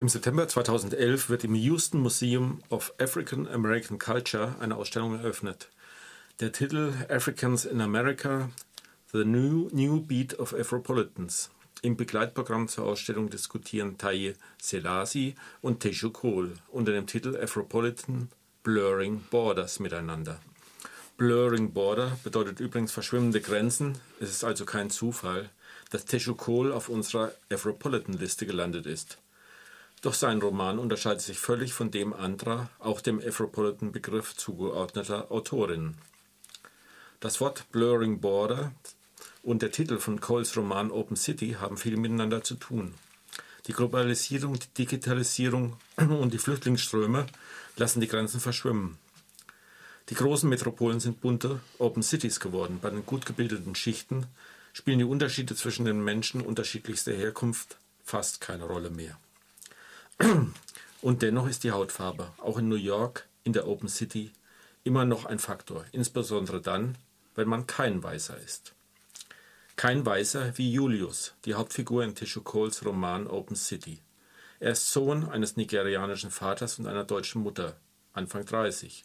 Im September 2011 wird im Houston Museum of African American Culture eine Ausstellung eröffnet. Der Titel Africans in America, The New, New Beat of Afropolitans. Im Begleitprogramm zur Ausstellung diskutieren Taye Selassie und Teshu Cole unter dem Titel Afropolitan Blurring Borders miteinander. Blurring Border bedeutet übrigens verschwimmende Grenzen. Es ist also kein Zufall, dass Teshu Cole auf unserer Afropolitan-Liste gelandet ist. Doch sein Roman unterscheidet sich völlig von dem anderer, auch dem Afropolitan-Begriff zugeordneter Autorinnen. Das Wort Blurring Border und der Titel von Coles Roman Open City haben viel miteinander zu tun. Die Globalisierung, die Digitalisierung und die Flüchtlingsströme lassen die Grenzen verschwimmen. Die großen Metropolen sind bunte Open Cities geworden. Bei den gut gebildeten Schichten spielen die Unterschiede zwischen den Menschen unterschiedlichster Herkunft fast keine Rolle mehr. Und dennoch ist die Hautfarbe, auch in New York, in der Open City, immer noch ein Faktor, insbesondere dann, wenn man kein Weißer ist. Kein Weißer wie Julius, die Hauptfigur in Tishu Coles Roman Open City. Er ist Sohn eines nigerianischen Vaters und einer deutschen Mutter, Anfang 30.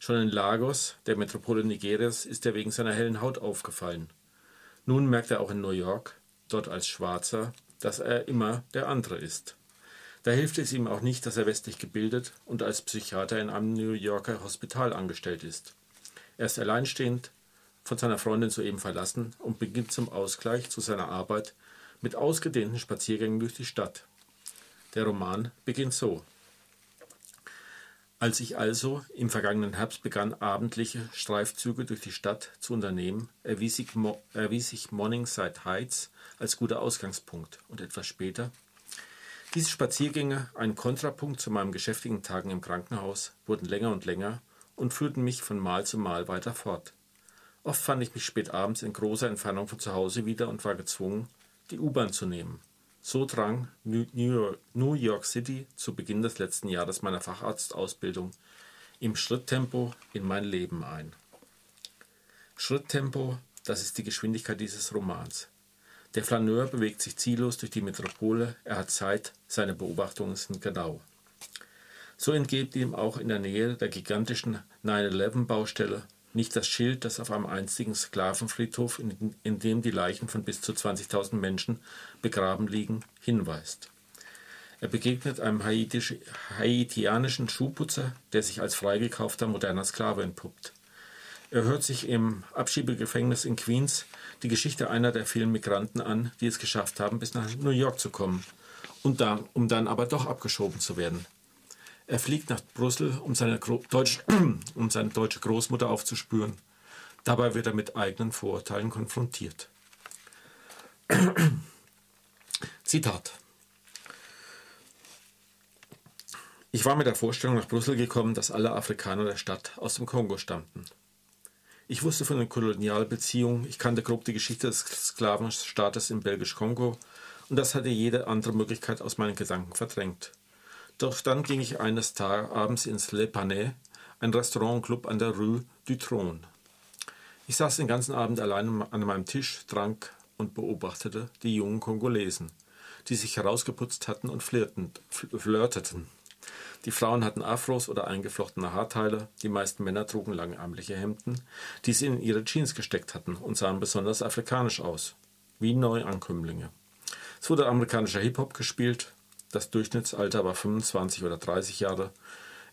Schon in Lagos, der Metropole Nigerias, ist er wegen seiner hellen Haut aufgefallen. Nun merkt er auch in New York, dort als Schwarzer, dass er immer der andere ist. Da hilft es ihm auch nicht, dass er westlich gebildet und als Psychiater in einem New Yorker Hospital angestellt ist. Er ist alleinstehend, von seiner Freundin soeben verlassen und beginnt zum Ausgleich zu seiner Arbeit mit ausgedehnten Spaziergängen durch die Stadt. Der Roman beginnt so. Als ich also im vergangenen Herbst begann, abendliche Streifzüge durch die Stadt zu unternehmen, erwies ich, Mo erwies ich Morningside Heights als guter Ausgangspunkt und etwas später diese Spaziergänge, ein Kontrapunkt zu meinen geschäftigen Tagen im Krankenhaus, wurden länger und länger und führten mich von Mal zu Mal weiter fort. Oft fand ich mich spät abends in großer Entfernung von zu Hause wieder und war gezwungen, die U-Bahn zu nehmen. So drang New York City zu Beginn des letzten Jahres meiner Facharztausbildung im Schritttempo in mein Leben ein. Schritttempo, das ist die Geschwindigkeit dieses Romans. Der Flaneur bewegt sich ziellos durch die Metropole, er hat Zeit, seine Beobachtungen sind genau. So entgeht ihm auch in der Nähe der gigantischen 9-11-Baustelle nicht das Schild, das auf einem einzigen Sklavenfriedhof, in, in dem die Leichen von bis zu 20.000 Menschen begraben liegen, hinweist. Er begegnet einem haitianischen Schuhputzer, der sich als freigekaufter moderner Sklave entpuppt. Er hört sich im Abschiebegefängnis in Queens die Geschichte einer der vielen Migranten an, die es geschafft haben, bis nach New York zu kommen, und dann, um dann aber doch abgeschoben zu werden. Er fliegt nach Brüssel, um seine, Deutsch, um seine deutsche Großmutter aufzuspüren. Dabei wird er mit eigenen Vorurteilen konfrontiert. Zitat. Ich war mit der Vorstellung nach Brüssel gekommen, dass alle Afrikaner der Stadt aus dem Kongo stammten. Ich wusste von den Kolonialbeziehungen, ich kannte grob die Geschichte des Sklavenstaates im Belgisch-Kongo und das hatte jede andere Möglichkeit aus meinen Gedanken verdrängt. Doch dann ging ich eines Tages abends ins Le Panay, ein Restaurantclub an der Rue du Trône. Ich saß den ganzen Abend allein an meinem Tisch, trank und beobachtete die jungen Kongolesen, die sich herausgeputzt hatten und flirten, flirteten. Die Frauen hatten Afros oder eingeflochtene Haarteile, die meisten Männer trugen langärmliche Hemden, die sie in ihre Jeans gesteckt hatten und sahen besonders afrikanisch aus, wie Neuankömmlinge. Es wurde amerikanischer Hip-Hop gespielt, das Durchschnittsalter war 25 oder 30 Jahre.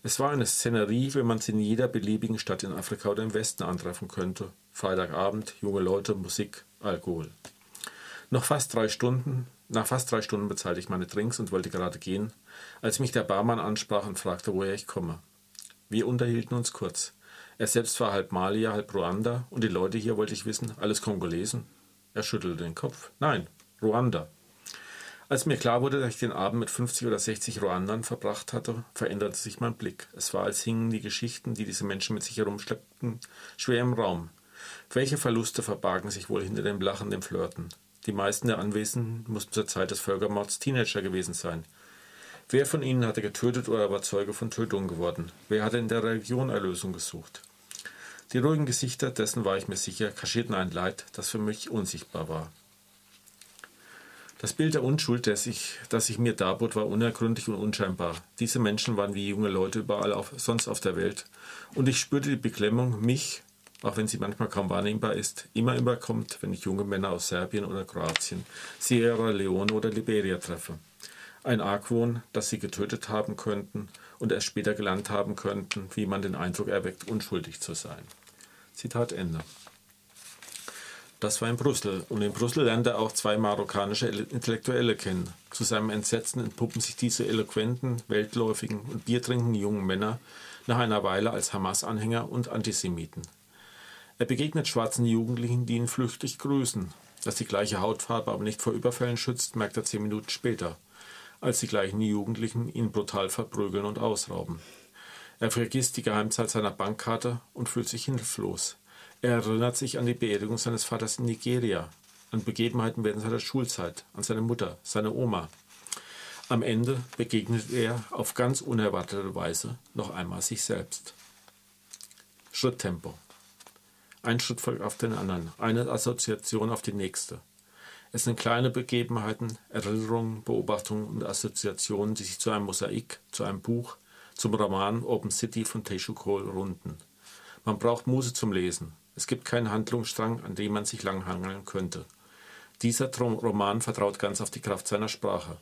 Es war eine Szenerie, wie man sie in jeder beliebigen Stadt in Afrika oder im Westen antreffen könnte. Freitagabend, junge Leute, Musik, Alkohol. Noch fast drei Stunden, nach fast drei Stunden bezahlte ich meine Drinks und wollte gerade gehen, als mich der Barmann ansprach und fragte, woher ich komme. Wir unterhielten uns kurz. Er selbst war halb Malier, halb Ruanda und die Leute hier, wollte ich wissen, alles Kongolesen? Er schüttelte den Kopf. Nein, Ruanda. Als mir klar wurde, dass ich den Abend mit 50 oder 60 Ruandern verbracht hatte, veränderte sich mein Blick. Es war, als hingen die Geschichten, die diese Menschen mit sich herumschleppten, schwer im Raum. Welche Verluste verbargen sich wohl hinter dem Lachen, dem Flirten? Die meisten der Anwesenden mussten zur Zeit des Völkermords Teenager gewesen sein. Wer von ihnen hatte getötet oder war Zeuge von Tötungen geworden? Wer hatte in der Religion Erlösung gesucht? Die ruhigen Gesichter, dessen war ich mir sicher, kaschierten ein Leid, das für mich unsichtbar war. Das Bild der Unschuld, das sich, das sich mir darbot, war unergründlich und unscheinbar. Diese Menschen waren wie junge Leute überall auf, sonst auf der Welt. Und ich spürte die Beklemmung, mich, auch wenn sie manchmal kaum wahrnehmbar ist, immer überkommt, wenn ich junge Männer aus Serbien oder Kroatien, Sierra Leone oder Liberia treffe. Ein Argwohn, dass sie getötet haben könnten und erst später gelernt haben könnten, wie man den Eindruck erweckt, unschuldig zu sein. Zitat Ende. Das war in Brüssel. Und in Brüssel lernte er auch zwei marokkanische Intellektuelle kennen. Zu seinem Entsetzen entpuppen sich diese eloquenten, weltläufigen und biertrinkenden jungen Männer nach einer Weile als Hamas-Anhänger und Antisemiten. Er begegnet schwarzen Jugendlichen, die ihn flüchtig grüßen. Dass die gleiche Hautfarbe aber nicht vor Überfällen schützt, merkt er zehn Minuten später, als die gleichen Jugendlichen ihn brutal verprügeln und ausrauben. Er vergisst die Geheimzahl seiner Bankkarte und fühlt sich hilflos. Er erinnert sich an die Beerdigung seines Vaters in Nigeria, an Begebenheiten während seiner Schulzeit, an seine Mutter, seine Oma. Am Ende begegnet er auf ganz unerwartete Weise noch einmal sich selbst. Schritttempo. Ein Schritt folgt auf den anderen, eine Assoziation auf die nächste. Es sind kleine Begebenheiten, Erinnerungen, Beobachtungen und Assoziationen, die sich zu einem Mosaik, zu einem Buch, zum Roman Open City von Teishu Kohl runden. Man braucht Muse zum Lesen, es gibt keinen Handlungsstrang, an dem man sich langhangeln könnte. Dieser Roman vertraut ganz auf die Kraft seiner Sprache.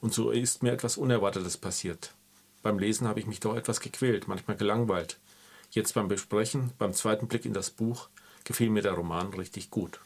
Und so ist mir etwas Unerwartetes passiert. Beim Lesen habe ich mich doch etwas gequält, manchmal gelangweilt. Jetzt beim Besprechen, beim zweiten Blick in das Buch, gefiel mir der Roman richtig gut.